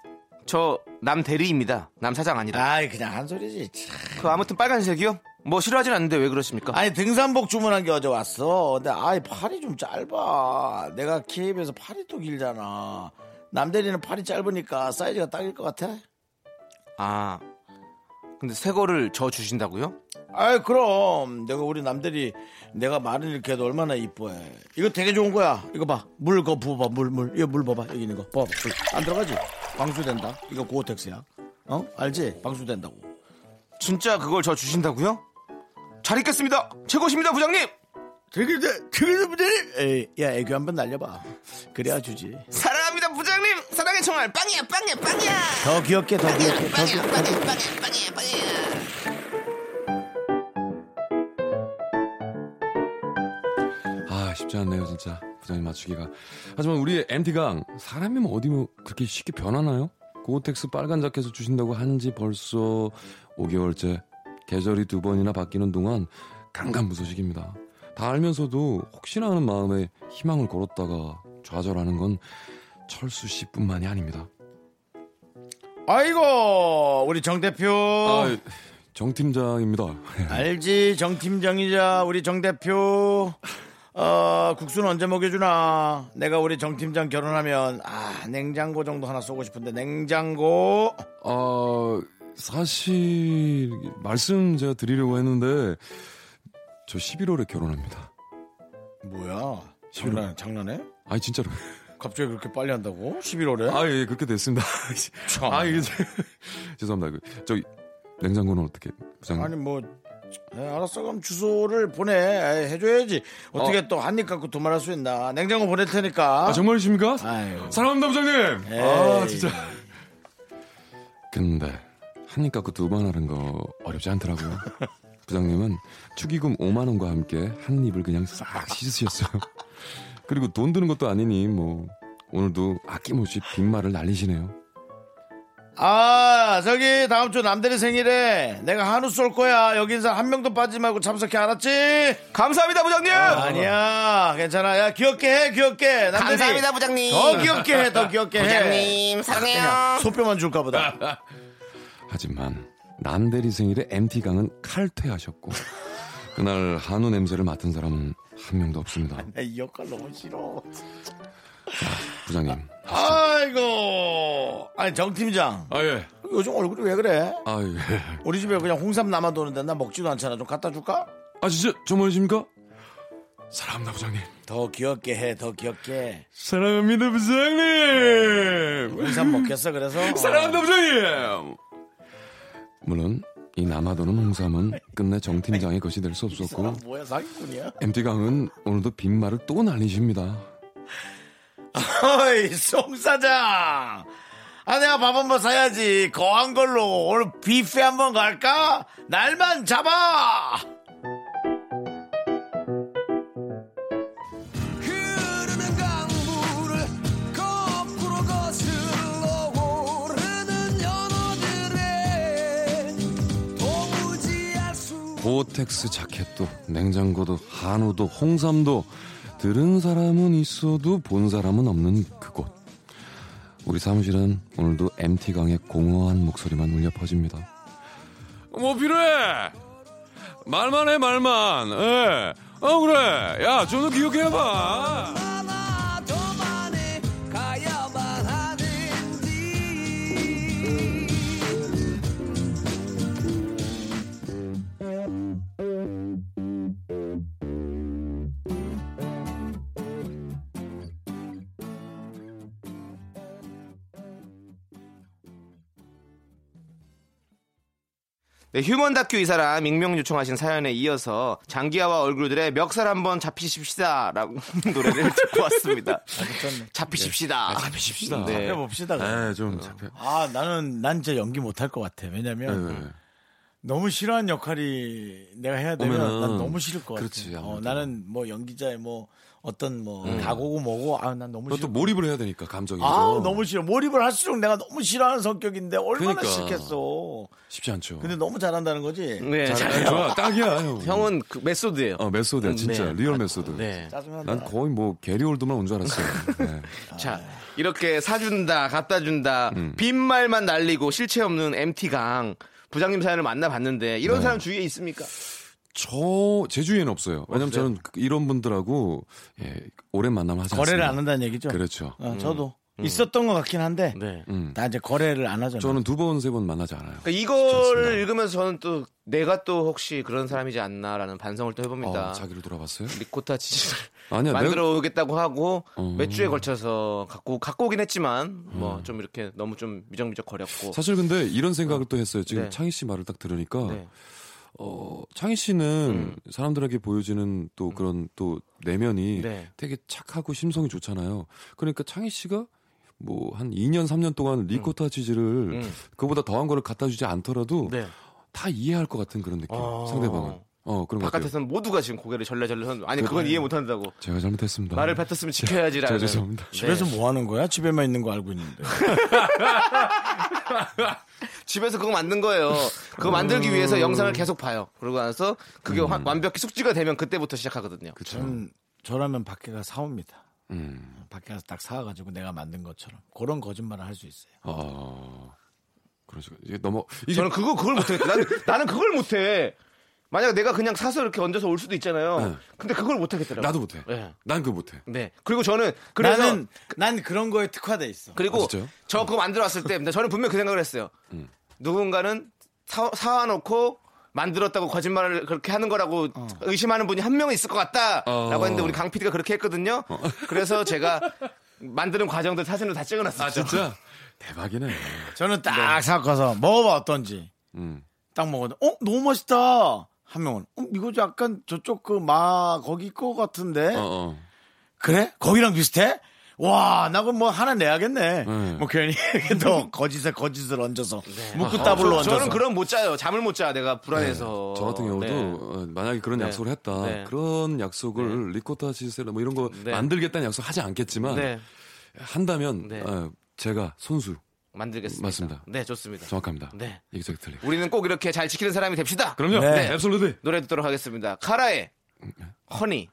저 남대리입니다. 남사장 아니라. 아이, 그냥 한 소리지. 참. 그 아무튼 빨간색이요? 뭐 싫어하진 않는데 왜 그러십니까? 아니, 등산복 주문한 게 어제 왔어. 근데, 아이, 팔이 좀 짧아. 내가 키에 비해서 팔이 또 길잖아. 남대리는 팔이 짧으니까 사이즈가 딱일 것 같아. 아, 근데 새 거를 저 주신다고요? 아이, 그럼. 내가 우리 남대리, 내가 말을 이렇게 해도 얼마나 이뻐해. 이거 되게 좋은 거야. 이거 봐. 물, 거 부어봐. 물, 물. 이거 물 봐봐. 여기 있는 거. 봐봐. 물. 안 들어가지? 방수된다. 이거 고어텍스야. 어? 알지? 방수된다고. 진짜 그걸 저 주신다고요? 잘 있겠습니다. 최고십니다, 부장님. 되게, 되게, 에이, 야, 애교 한번 날려봐. 그래야 주지. 사랑합니다, 부장님. 사랑의 총알. 빵이야, 빵이야, 빵이야. 더 귀엽게, 더 귀엽게, 더 귀엽게. 더 귀엽게. 빵이야, 빵이야, 빵이야. 아 쉽지 않네요 진짜 부장님 맞추기가 하지만 우리의 MT강 사람이면 어디 뭐 그렇게 쉽게 변하나요? 고텍스 빨간 자켓을 주신다고 한 지 벌써 5개월째 계절이 두 번이나 바뀌는 동안 강간무소식입니다 다 알면서도 혹시나 하는 마음에 희망을 걸었다가 좌절하는 건 철수 씨뿐만이 아닙니다 아이고, 우리 정 대표. 아, 정 팀장입니다 알지, 정 팀장이자 우리 정 대표. 어, 국수는 언제 먹여주나? 내가 우리 정 팀장 결혼하면, 아, 냉장고 정도 하나 쏘고 싶은데, 냉장고. 어, 사실 말씀 제가 드리려고 했는데 저 11월에 결혼합니다. 뭐야? 장난, 장난해? 아니 진짜로. 갑자기 그렇게 빨리 한다고? 11월에? 아 예 그렇게 됐습니다. 참. 아 이게 제- 죄송합니다. 그, 저기 냉장고는 어떻게 부장님? 아니, 뭐, 에, 알았어. 그럼 주소를 보내. 에이, 해줘야지. 어떻게 또한입 갖고 두말할 수 있나. 냉장고 보낼 테니까. 아 정말이십니까? 아유. 사랑합니다 부장님. 에이. 아 진짜. 근데 한입 갖고 두 번 하는 거 어렵지 않더라고요. 부장님은 축의금 5만 원과 함께 한 입을 그냥 싹 씻으셨어요. 그리고 돈 드는 것도 아니니 뭐 오늘도 아낌없이 빈말을 날리시네요. 아, 저기 다음 주 남들이 생일에 내가 한우 쏠 거야. 여기 인사 한 명도 빠지지 말고 참석해 알았지? 감사합니다, 부장님! 아 니야, 괜찮아. 야, 귀엽게 해, 귀엽게. 남들이 감사합니다, 부장님. 더 귀엽게 해, 더 귀엽게 해. 부장님, 사랑해요. 소뼈만 줄까 보다. 하지만 남대리 생일에 MT강은 칼퇴하셨고 그날 한우 냄새를 맡은 사람은 한 명도 없습니다. 야, 이 역할 너무 싫어. 부장님. 아이고. 아니, 정 팀장. 아 예. 요즘 얼굴이 왜 그래? 아 예. 우리 집에 그냥 홍삼 남아도는데 나 먹지도 않잖아. 좀 갖다 줄까? 아 진짜 정말이십니까? 사랑합니다 부장님. 더 귀엽게 해, 더 귀엽게. 사랑합니다 부장님. 홍삼 먹겠어, 그래서? 사랑합니다 부장님. 물론 이 남아도는 홍삼은 끝내 정 팀장의 것이 될수 어, 없었고 사기꾼이야? MT강은 오늘도 빈말을 또 날리십니다. 어이, 송 사장. 아, 내가 밥 한 번 사야지. 거한 걸로 오늘 뷔페 한 번 갈까? 날만 잡아! 고텍스 자켓도 냉장고도 한우도 홍삼도 들은 사람은 있어도 본 사람은 없는 그곳. 우리 사무실은 오늘도 MT강의 공허한 목소리만 울려 퍼집니다. 뭐 필요해? 말만 해 말만. 예. 어 그래. 야 좀 더 기억해 봐. 네, 휴먼 다큐 이 사람 익명 요청하신 사연에 이어서 장기하와 얼굴들의 멱살 한번 잡히십시다라고 노래를 듣고 왔습니다. 잡히십시다. 잡히십시다. 네. 해봅시다. 네, 좀 잡혀. 아, 나는, 난 진짜 연기 못할 것 같아. 왜냐면, 네, 네. 너무 싫어하는 역할이 내가 해야 되면 오면은 난 너무 싫을 것 같아. 그렇지, 어. 나는 뭐 연기자의 뭐 어떤 뭐 가고고 뭐고, 아, 난 너무 싫어. 몰입을 해야 되니까 감정이. 아, 너무 싫어. 몰입을 할수록 내가 너무 싫어하는 성격인데 얼마나 그러니까. 싫겠어. 쉽지 않죠. 근데 너무 잘한다는 거지. 네, 잘, 자, 좋아, 딱이야. 형. 형은 그 메소드예요. 어, 메소드야, 진짜. 네. 리얼 메소드. 네. 짜증난다. 난 거의 뭐, 게리올드만 온 줄 알았어요. 네. 자, 이렇게 사준다, 갖다 준다, 음. 빈말만 날리고 실체 없는 MT강 부장님 사연을 만나봤는데 이런 네. 사람 주위에 있습니까? 저, 제 주위에는 없어요. 왜냐면 없어요? 저는 그- 이런 분들하고, 예, 오랜 만남을 하지 거래를 않습니다. 안 한다는 얘기죠. 그렇죠. 어, 저도 있었던 것 같긴 한데 네. 음. 다 이제 거래를 안 하잖아요. 저는 두 번, 세 번 만나지 않아요. 그러니까 이걸 읽으면서 저는 또 내가 또 혹시 그런 사람이지 않나라는 반성을 또 해봅니다. 어, 자기를 돌아봤어요? 리코타 치즈를 아니야, 만들어 오겠다고 하고 어. 몇 주에 걸쳐서 갖고 갖고 오긴 했지만 뭐좀 이렇게 너무 좀 미적미적 거렸고 음. 사실 근데 이런 생각을 또 했어요. 지금 네. 창희 씨 말을 딱 들으니까, 네. 어, 창희 씨는 사람들에게 보여지는 또 그런 또 내면이 네. 되게 착하고 심성이 좋잖아요. 그러니까 창희 씨가 뭐 한 2년, 3년 동안 리코타 치즈를 음. 그보다 더한 거를 갖다 주지 않더라도 네. 다 이해할 것 같은 그런 느낌. 어. 상대방은. 어, 그런. 바깥에서는 모두가 지금 고개를 절레절레 선 아니 그건 이해 못 한다고 제가 잘못했습니다. 말을 뱉었으면 지켜야지라는 죄송합니다. 집에서 뭐 하는 거야? 집에만 있는 거 알고 있는데. 집에서 그거 만든 거예요. 그거 만들기 위해서 영상을 계속 봐요. 그러고 나서 그게 화- 완벽히 숙지가 되면 그때부터 시작하거든요. 저는 저라면 밖에 가서 사옵니다. 음. 밖에 가서 딱 사와가지고 내가 만든 것처럼 그런 거짓말을 할 수 있어요. 어. 그러죠. 이게 너무 이게 저는 그거 그걸 못해. 나는, 나는 그걸 못해. 만약 내가 그냥 사서 이렇게 얹어서 올 수도 있잖아요. 네. 근데 그걸 못 하겠더라고요. 나도 못해. 네. 난 그거 못해. 네. 그리고 저는 그래서 나는 난 그런 거에 특화돼 있어. 그리고 아, 진짜요? 저 그거 만들어 왔을 때 저는 분명 그 생각을 했어요. 음. 누군가는 사, 사와놓고 만들었다고 거짓말을 그렇게 하는 거라고 의심하는 분이 한 명은 있을 것 같다라고 어. 했는데 우리 강 PD가 그렇게 했거든요. 그래서 제가 만드는 과정들 사진을 다 찍어놨었죠. 아 진짜 대박이네. 저는 딱 사와서 먹어봐 어떤지. 음. 딱 먹었는데 어 너무 맛있다. 한 명은 어 이거 약간 저쪽 그 마 거기 거 같은데 어, 어. 그래 거기랑 비슷해? 와, 나 그럼 뭐 하나 내야겠네. 네. 뭐 괜히 또 거짓에 거짓을 얹어서 묵고 따블로 저, 얹어서. 저는 그럼 못 자요. 잠을 못 자. 내가 불안해서. 저 같은 경우도 네. 어, 만약에 그런 네. 약속을 했다. 네. 그런 약속을 리코타 치즈나 뭐 이런 거 네. 만들겠다는 약속 하지 않겠지만 네. 한다면 네. 어, 제가 손수 만들겠습니다. 맞습니다. 네, 좋습니다. 정확합니다. 네. exactly. 우리는 꼭 이렇게 잘 지키는 사람이 됩시다. 그럼요. 네. absolutely. 노래 듣도록 하겠습니다. 카라의 허니.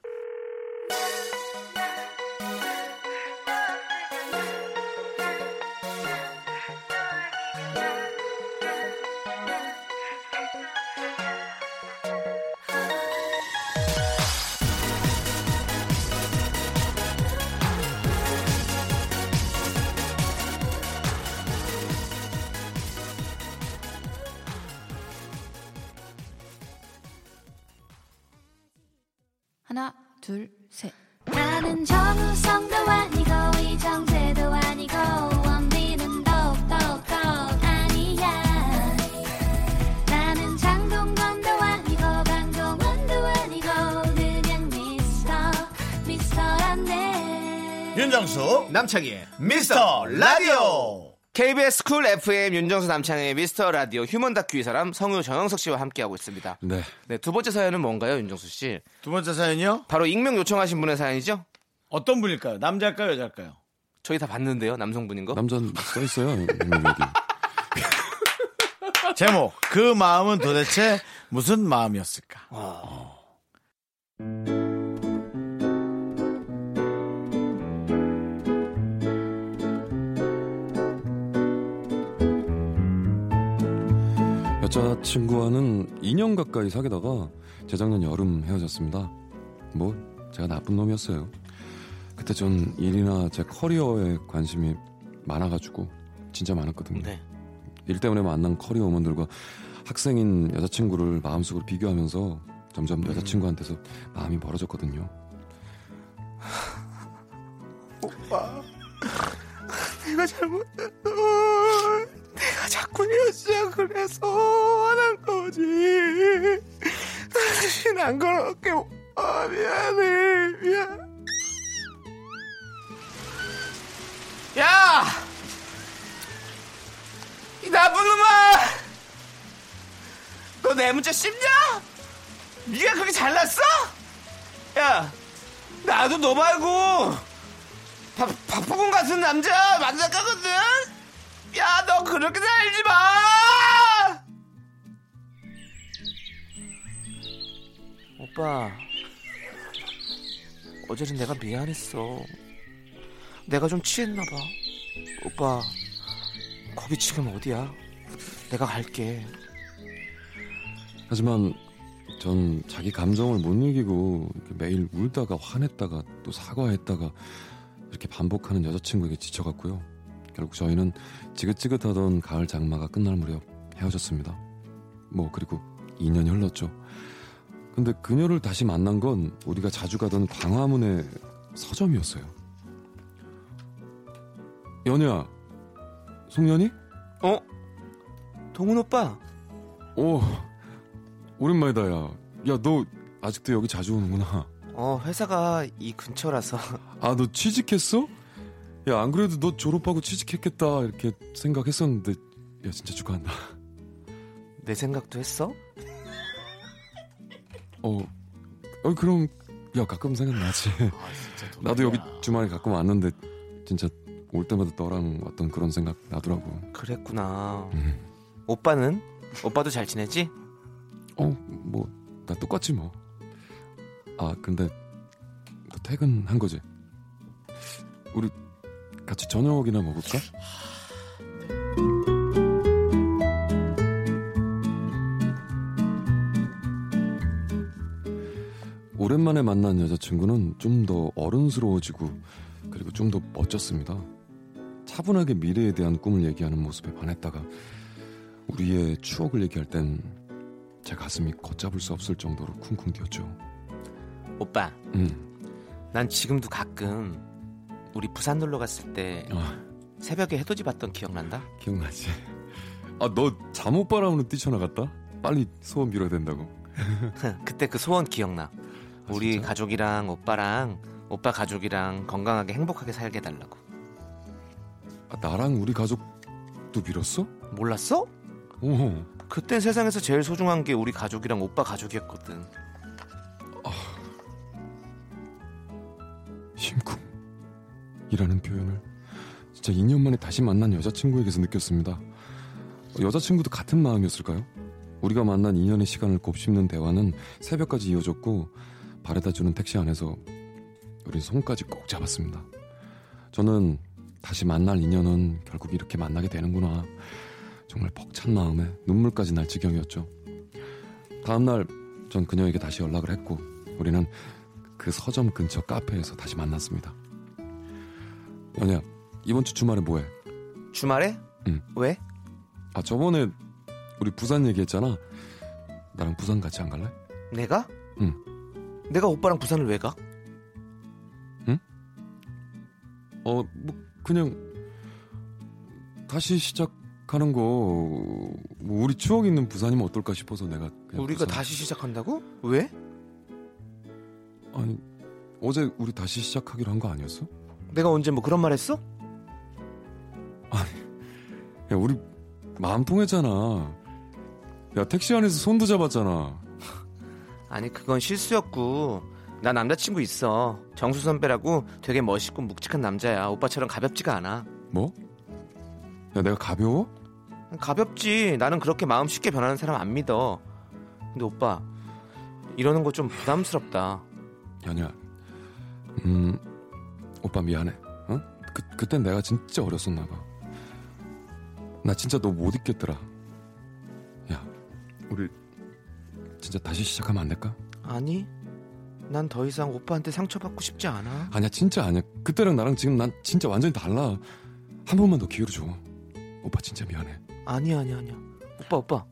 남창희의 미스터 라디오 KBS 쿨 FM 윤정수 남창희의 미스터 라디오 휴먼 다큐 이 사람 성우 정영석 씨와 함께하고 있습니다. 네. 네, 두 번째 사연은 뭔가요, 윤정수 씨? 두 번째 사연이요? 바로 익명 요청하신 분의 사연이죠? 어떤 분일까요? 남자일까요? 여자일까요? 저희 다 봤는데요, 남성분인 거. 남자 써 있어요. 여기. 제목 그 마음은 도대체 무슨 마음이었을까? 여자친구와는 2년 가까이 사귀다가 재작년 여름 헤어졌습니다. 뭐 제가 나쁜 놈이었어요. 그때 전 일이나 제 커리어에 관심이 많아가지고 진짜 많았거든요. 네. 일 때문에 만난 커리어 우먼들과 학생인 여자친구를 마음속으로 비교하면서 점점 여자친구한테서 마음이 멀어졌거든요. 내가 잘못했어. 내가 자꾸 헤어지자 그래서 화난 거지. 다시는 안 그럴게. 아, 미안해. 미안. 야! 이 나쁜 놈아! 너 내 문자 씹냐? 네가 그렇게 잘났어? 야, 나도 너 말고 박, 박보검 같은 남자 만나가거든? 야, 너 그렇게 살지 마! 오빠, 어제는 내가 미안했어. 내가 좀 취했나봐. 오빠, 거기 지금 어디야? 내가 갈게. 하지만 전 자기 감정을 못 이기고 매일 울다가 화냈다가 또 사과했다가 이렇게 반복하는 여자친구에게 지쳐갔고요. 결국 저희는 지긋지긋하던 가을 장마가 끝날 무렵 헤어졌습니다. 뭐 그리고 2년이 흘렀죠. 근데 그녀를 다시 만난 건 우리가 자주 가던 광화문의 서점이었어요. 연희야, 송년이? 어? 동훈 오빠? 오, 오랜만이다, 야. 야, 너 아직도 여기 자주 오는구나. 어, 회사가 이 근처라서. 아, 너 취직했어? 야, 안 그래도 너 졸업하고 취직했겠다, 이렇게 생각했었는데, 야, 진짜 축하한다. 내 생각도 했어? 어, 어, 그럼, 야, 가끔 생각나지. 나도 여기 주말에 가끔 왔는데, 진짜 올 때마다 너랑 왔던 그런 생각 나더라고. 그랬구나. 음. 오빠는? 오빠도 잘 지내지? 어, 뭐, 나 똑같지 뭐. 아, 근데, 너 퇴근한 거지? 우리 같이 저녁이나 먹을까? 오랜만에 만난 여자친구는 좀 더 어른스러워지고 그리고 좀 더 멋졌습니다. 차분하게 미래에 대한 꿈을 얘기하는 모습에 반했다가 우리의 추억을 얘기할 땐 제 가슴이 걷잡을 수 없을 정도로 쿵쿵 뛰었죠. 오빠, 음, 난 지금도 가끔 우리 부산 놀러 갔을 때 아, 새벽에 해돋이 봤던 기억난다? 기억나지? 아, 너 잠옷 바람으로 뛰쳐나갔다? 빨리 소원 빌어야 된다고. 그때 그 소원 기억나. 우리 아, 진짜? 가족이랑 오빠랑 오빠 가족이랑 건강하게 행복하게 살게 해달라고. 아, 나랑 우리 가족도 빌었어? 몰랐어? 어. 그땐 세상에서 제일 소중한 게 우리 가족이랑 오빠 가족이었거든. 심쿵 이라는 표현을 진짜 2년 만에 다시 만난 여자친구에게서 느꼈습니다. 여자친구도 같은 마음이었을까요? 우리가 만난 2년의 시간을 곱씹는 대화는 새벽까지 이어졌고 바래다 주는 택시 안에서 우린 손까지 꼭 잡았습니다. 저는 다시 만날 인연은 결국 이렇게 만나게 되는구나. 정말 벅찬 마음에 눈물까지 날 지경이었죠. 다음날 전 그녀에게 다시 연락을 했고 우리는 그 서점 근처 카페에서 다시 만났습니다. 연희야 이번 주 주말에 뭐해? 주말에? 응. 왜? 아 저번에 우리 부산 얘기했잖아. 나랑 부산 같이 안 갈래? 내가? 응. 내가 오빠랑 부산을 왜 가? 어뭐 그냥 다시 시작하는 거뭐 우리 추억 있는 부산이면 어떨까 싶어서 내가 우리가 부산- 다시 시작한다고? 왜? 아니 어제 우리 다시 시작하기로 한 거 아니었어? 내가 언제 뭐 그런 말 했어? 야 우리 마음 통했잖아. 야 택시 안에서 손도 잡았잖아. 아니 그건 실수였고 나 남자친구 있어 정수 선배라고 되게 멋있고 묵직한 남자야 오빠처럼 가볍지가 않아 뭐? 야 내가 가벼워? 가볍지 나는 그렇게 마음 쉽게 변하는 사람 안 믿어 근데 오빠 이러는 거 좀 부담스럽다 연야, 음, 오빠 미안해. 어? 그 그땐 내가 진짜 어렸었나 봐. 나 진짜 너 못 잊겠더라. 야, 우리 진짜 다시 시작하면 안 될까? 아니 난 더 이상 오빠한테 상처받고 싶지 않아 아니야, 진짜 아니야. 그때랑 나랑 지금 난 진짜 완전히 달라. 한 번만 더 기회를 줘. 오빠 진짜 미안해. 아니야 아니야 아니야 오빠 오빠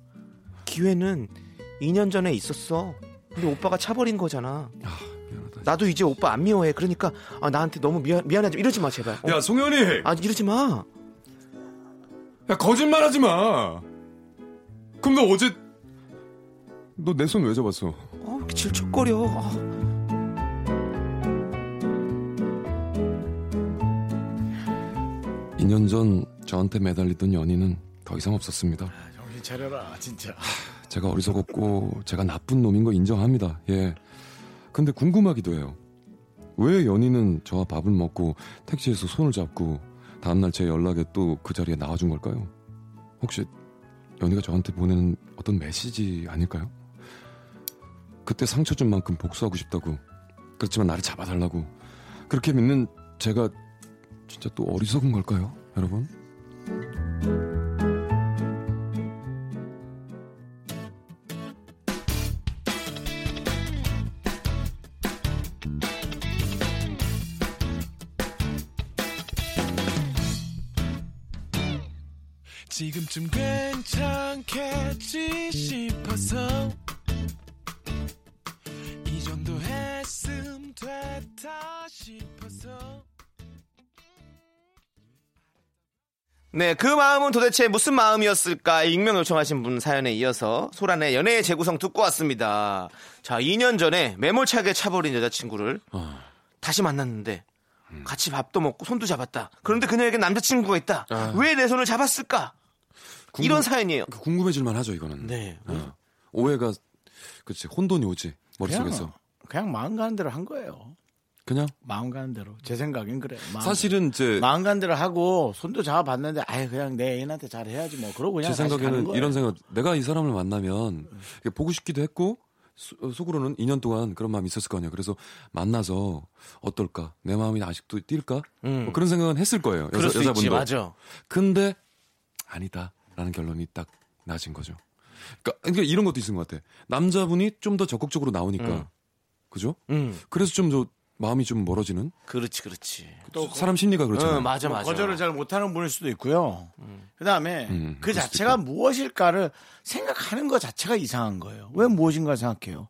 기회는 2년 전에 있었어 근데 오빠가 차버린 거잖아 아. 나도 이제 오빠 안 미워해 그러니까 아, 나한테 너무 미안, 미안하지 이러지 마 제발 어? 야, 송현이! 아 이러지 마 야, 거짓말 하지 마! 그럼 너 어제, 너 내 손 왜 잡았어? 어, 이렇게 질척거려. 아. 2년 전 저한테 매달리던 연인은 더 이상 없었습니다. 정신 차려라 진짜. 제가 어리석었고 제가 나쁜 놈인 거 인정합니다. 예. 근데 궁금하기도 해요. 왜 연인은 저와 밥을 먹고 택시에서 손을 잡고 다음날 제 연락에 또 그 자리에 나와준 걸까요? 혹시 연희가 저한테 보내는 어떤 메시지 아닐까요? 그때 상처 준 만큼 복수하고 싶다고 그렇지만 나를 잡아달라고 그렇게 믿는 제가 진짜 또 어리석은 걸까요, 여러분? 지금쯤 괜찮겠지 싶어서 이 정도 했음 됐다 싶어서 네, 그 마음은 도대체 무슨 마음이었을까? 익명 요청하신 분 사연에 이어서 소란의 연애의 재구성 듣고 왔습니다. 자, 2년 전에 매몰차게 차버린 여자친구를 아, 다시 만났는데 같이 밥도 먹고 손도 잡았다. 그런데 그녀에게 남자친구가 있다. 왜내 손을 잡았을까? 궁금- 이런 사연이에요. 그 궁금해질만 하죠 이거는. 네. 어. 오해가 그치 혼돈이 오지 머릿속에서. 그냥, 그냥 마음 가는 대로 한 거예요. 그냥 마음 가는 대로. 제 생각엔 그래. 사실은 이제 마음 가는 대로 하고 손도 잡아봤는데 아예 그냥 내 애인한테 잘 해야지 뭐 그러고 그냥 제 생각에는. 이런 생각 내가 이 사람을 만나면 보고 싶기도 했고 수- 어, 속으로는 2년 동안 그런 마음이 있었을 거 아니에요. 그래서 만나서 어떨까 내 마음이 아직도 뛸까 음. 뭐 그런 생각은 했을 거예요. 여자, 여자분도. 맞아. 근데 아니다 라는 결론이 딱 나진 거죠. 그러니까, 그러니까 이런 것도 있는 것 같아. 남자분이 좀 더 적극적으로 나오니까 음. 그죠? 음, 그래서 좀저 마음이 좀 멀어지는 그렇지, 그렇지. 또 사람 심리가 그렇잖아요. 어, 맞아, 뭐 맞아. 거절을 잘 못하는 분일 수도 있고요. 그다음에 음, 그 자체가 있고. 무엇일까를 생각하는 것 자체가 이상한 거예요. 왜 무엇인가 생각해요.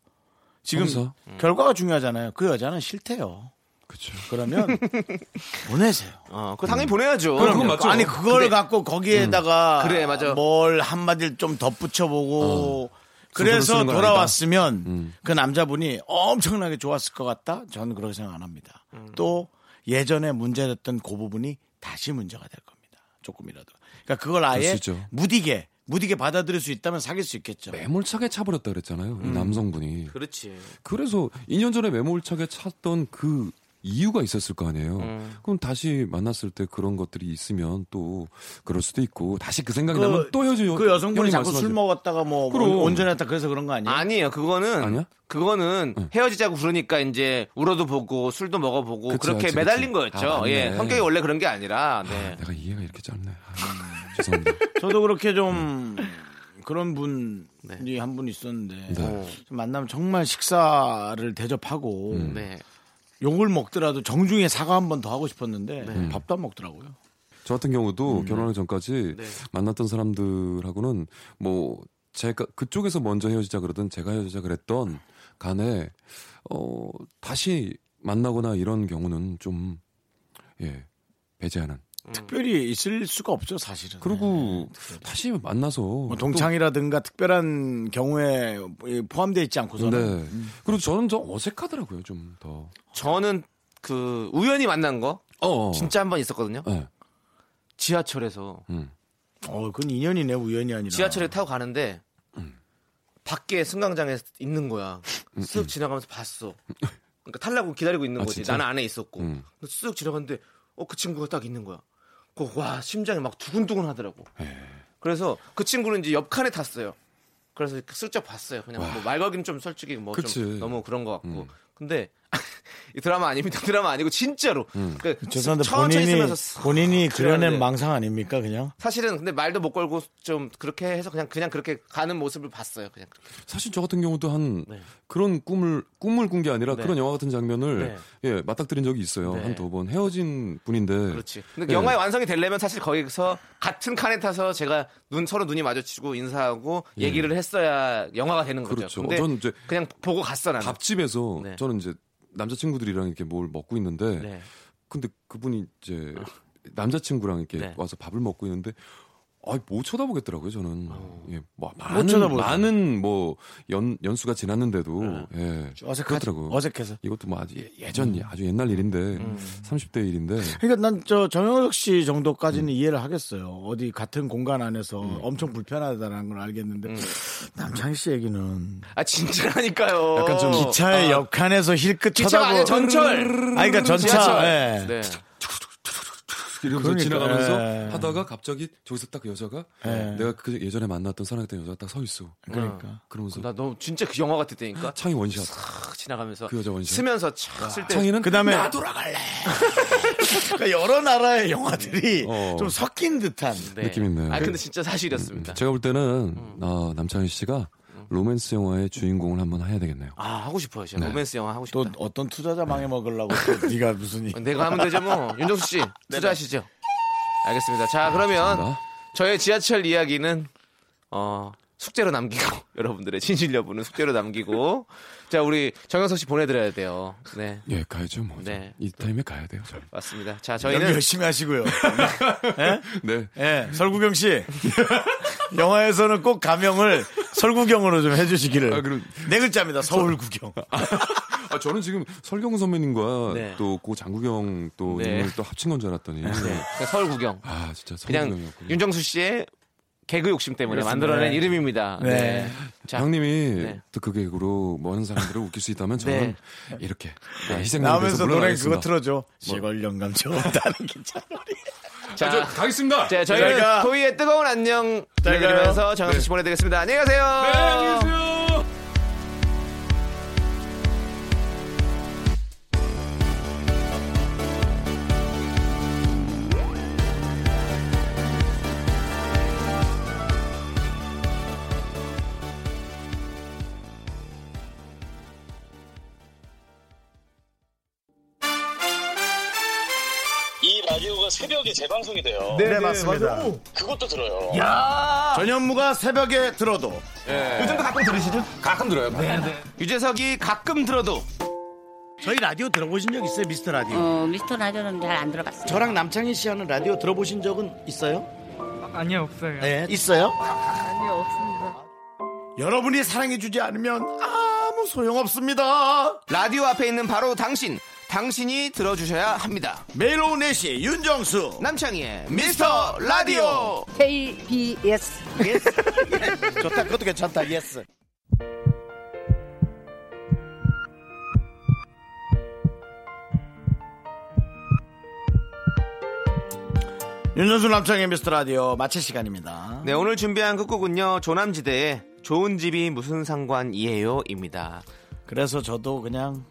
지금 거기서? 결과가 중요하잖아요. 그 여자는 싫대요. 그렇죠. 그러면 보내세요. 어, 그거 당연히 보내야죠. 그럼 그건 맞죠. 아니 그걸 그래. 갖고 거기에다가 그래, 맞아. 뭘 한마디를 좀 덧붙여보고 그래서 쓰는 건 돌아왔으면 음. 그 남자분이 엄청나게 좋았을 것 같다. 저는 그렇게 생각 안 합니다. 또 예전에 문제됐던 그 부분이 다시 문제가 될 겁니다. 조금이라도. 그러니까 그걸 아예 수 있죠. 무디게 무디게 받아들일 수 있다면 사귈 수 있겠죠. 매몰차게 차버렸다 그랬잖아요. 이 남성분이. 그렇지. 그래서 2년 전에 매몰차게 찼던 그 이유가 있었을 거 아니에요. 음. 그럼 다시 만났을 때 그런 것들이 있으면 또 그럴 수도 있고 다시 그 생각이 그- 나면 또 헤어져요. 그 여성분이 자꾸 술 말씀하신- 먹었다가 뭐 그럼. 온- 온전했다 그래서 그런 거 아니에요? 아니에요. 그거는 아니야? 그거는 응. 헤어지자고 그러니까 이제 울어도 보고 술도 먹어보고 그치, 그렇게 그치, 매달린 그치. 거였죠. 아. 예, 성격이 원래 그런 게 아니라. 네. 아, 내가 이해가 이렇게 짧네. 아, 죄송합니다. 저도 그렇게 좀 그런 분이 네. 한분 있었는데 네. 좀 만나면 정말 식사를 대접하고 음. 네. 욕을 먹더라도 정중히 사과 한 번 더 하고 싶었는데 네. 밥도 안 먹더라고요. 저 같은 경우도 결혼하기 전까지 네. 만났던 사람들하고는 뭐 제가 그쪽에서 먼저 헤어지자 그러든 제가 헤어지자 그랬던 간에 어 다시 만나거나 이런 경우는 좀 예, 배제하는. 특별히 있을 수가 없죠 사실은. 그리고 다시 만나서 뭐 동창이라든가 특별한 경우에 포함되어 있지 또- 않고서는 네. 그리고 저는 좀 어색하더라고요, 좀 더. 저는 그 우연히 만난 거 어, 어. 진짜 한 번 있었거든요. 네. 지하철에서 음. 어 그건 인연이네 우연이 아니라. 지하철에 타고 가는데 음. 밖에 승강장에 있는 거야. 쓱 지나가면서 봤어. 그러니까 탈라고 기다리고 있는 아, 거지. 진짜? 나는 안에 있었고. 음. 쓱 지나갔는데 어 그 친구가 딱 있는 거야. 그와 심장이 막 두근두근 하더라고. 예. 그래서 그 친구는 이제 옆 칸에 탔어요. 그래서 슬쩍 봤어요. 그냥 뭐말 걸기는 좀 솔직히 뭐 좀. 너무 그런 것 같고. 음. 근데 이 드라마 아닙니다. 드라마 아니고 진짜로. 음. 그 죄송한데 천천히 본인이 본인이 그려낸 망상 아닙니까 그냥? 사실은 근데 말도 못 걸고 좀 그렇게 해서 그냥 그냥 그렇게 가는 모습을 봤어요. 그냥 그렇게. 사실 저 같은 경우도 한 네. 그런 꿈을 꿈을 꾼 게 아니라 네. 그런 영화 같은 장면을 예 맞닥뜨린 적이 있어요 네. 한두 번 헤어진 분인데 그렇지. 근데 네. 영화의 완성이 되려면 사실 거기서 같은 칸에 타서 제가 눈 서로 눈이 마주치고 인사하고 예. 얘기를 했어야 영화가 되는 거죠. 그렇죠. 근데 저는 이제 그냥 보고 갔어 나는. 밥집에서 네. 저는 이제 남자친구들이랑 이렇게 뭘 먹고 있는데 네. 근데 그분이 이제 남자친구랑 이렇게 네. 와서 밥을 먹고 있는데 아이 못 쳐다보겠더라고요 저는 어. 예, 뭐 많은 쳐다보죠. 많은 뭐 연 연수가 지났는데도 예 어색하죠. 그렇더라고요 어색해서. 이것도 뭐 아주 예- 예전 아주 옛날 일인데 음. 30대 일인데 그러니까 난 저 정영석 씨 정도까지는 이해를 하겠어요. 어디 같은 공간 안에서 엄청 불편하다는 걸 알겠는데 음. 남창희 씨 얘기는 아 진짜라니까요. 약간 좀 기차의 옆칸에서 힐끗 기차가 쳐다보. 아니라 전철. 아니 그러니까 전차. 지하철. 예. 네. 이러면서 그러니까, 지나가면서 예. 하다가 갑자기 저기서 딱 그 여자가 예. 내가 그 예전에 만났던 사랑했던 여자가 딱 서 있어. 그러니까. 그러면서 나 너무 진짜 그 영화 같았다니까. 창희 원샷. 탁 지나가면서 그 여자 원샷. 쓰면서 촥쓸 때. 창희는 그다음에 나 돌아갈래. 그러니까 여러 나라의 영화들이 어. 좀 섞인 듯한. 네. 느낌 있네요. 아 근데 진짜 사실이었습니다. 제가 볼 때는 음. 아, 남창희 씨가 로맨스 영화의 주인공을 한번 해야 되겠네요. 아 하고 싶어요. 제가 네. 로맨스 영화 하고 또 싶다. 어떤 투자자 망해 먹으려고 또 네가 무슨 이- 내가 하면 되죠 뭐. 윤정수 씨 투자하시죠. 알겠습니다. 자 그러면 알겠습니다. 저의 지하철 이야기는 어 숙제로 남기고 여러분들의 진실 여부는 숙제로 남기고 자 우리 정영석 씨 보내드려야 돼요. 네 예, 가야죠 뭐. 네. 이 타임에 가야 돼요. 저. 맞습니다. 자 저희는 열심히 하시고요. 네. 예, 설구경 씨. 영화에서는 꼭 가명을 설구경으로 좀 해주시기를. 아, 그럼- 네 글자입니다. 서울구경. 아, 저는 지금 설경우 선배님과 네. 또고 장국영 또 네. 인물 또 합친 건 줄 알았더니. 네, 그냥 서울 구경. 아, 진짜 그냥 서울경이었군요. 윤정수 씨의 개그 욕심 때문에 그렇습니다. 만들어낸 네. 이름입니다. 네. 네. 자, 형님이 네. 또그 개그로 많은 사람들을 웃길 수 있다면 저는 네. 이렇게 희생을 나오면서 노래 그거. 틀어줘. 시골 영감 좋다는 기차 놀이. 자, 저 가겠습니다. 자, 저희는 잘 가. 토이의 뜨거운 안녕 잘 들려드리면서 가요. 정영수 씨 보내드리겠습니다. 안녕히 가세요. 네, 안녕히 계세요. 새벽에 재방송이 돼요. 네, 맞습니다. 그것도 들어요. 전현무가 새벽에 들어도. 요즘도 가끔 들으시죠? 가끔 들어요. 유재석이 가끔 들어도 저희 라디오 들어보신 적 있어요? 미스터 라디오. 어, 미스터 라디오는 잘 안 들어봤어요. 저랑 남창희 씨 하는 라디오 들어보신 적은 있어요? 아니요 없어요. 네, 있어요? 아니요, 없습니다. 여러분이 사랑해주지 않으면 아무 소용없습니다. 라디오 앞에 있는 바로 당신 당신이 들어주셔야 합니다. 매일 오후 4시 윤정수. 남창희의 미스터 라디오. KBS yes 좋다. 그것도 괜찮다. yes 윤정수 남창희의 미스터 라디오 마칠 시간입니다. 네 오늘 준비한 끝곡은요 조남지대의 좋은 집이 무슨 상관이에요입니다. 그래서 저도 그냥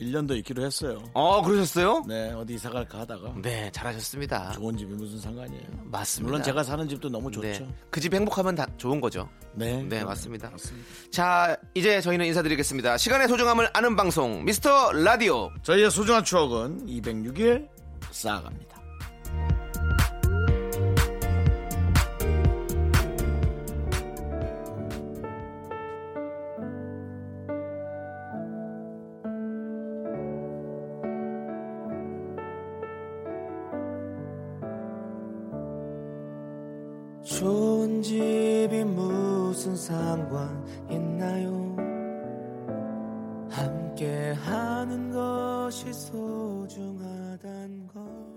1년 더 있기로 했어요. 어, 그러셨어요? 네, 어디 이사 갈까 하다가. 네, 잘하셨습니다. 좋은 집이 무슨 상관이에요. 맞습니다. 물론 제가 사는 집도 너무 좋죠. 네. 그집 행복하면 다 좋은 거죠. 네. 네, 맞습니다. 맞습니다. 자, 이제 저희는 인사드리겠습니다. 시간의 소중함을 아는 방송, 미스터 라디오. 저희의 소중한 추억은 206일 쌓아갑니다. 상관 있나요? 함께 하는 것이 소중하단 걸.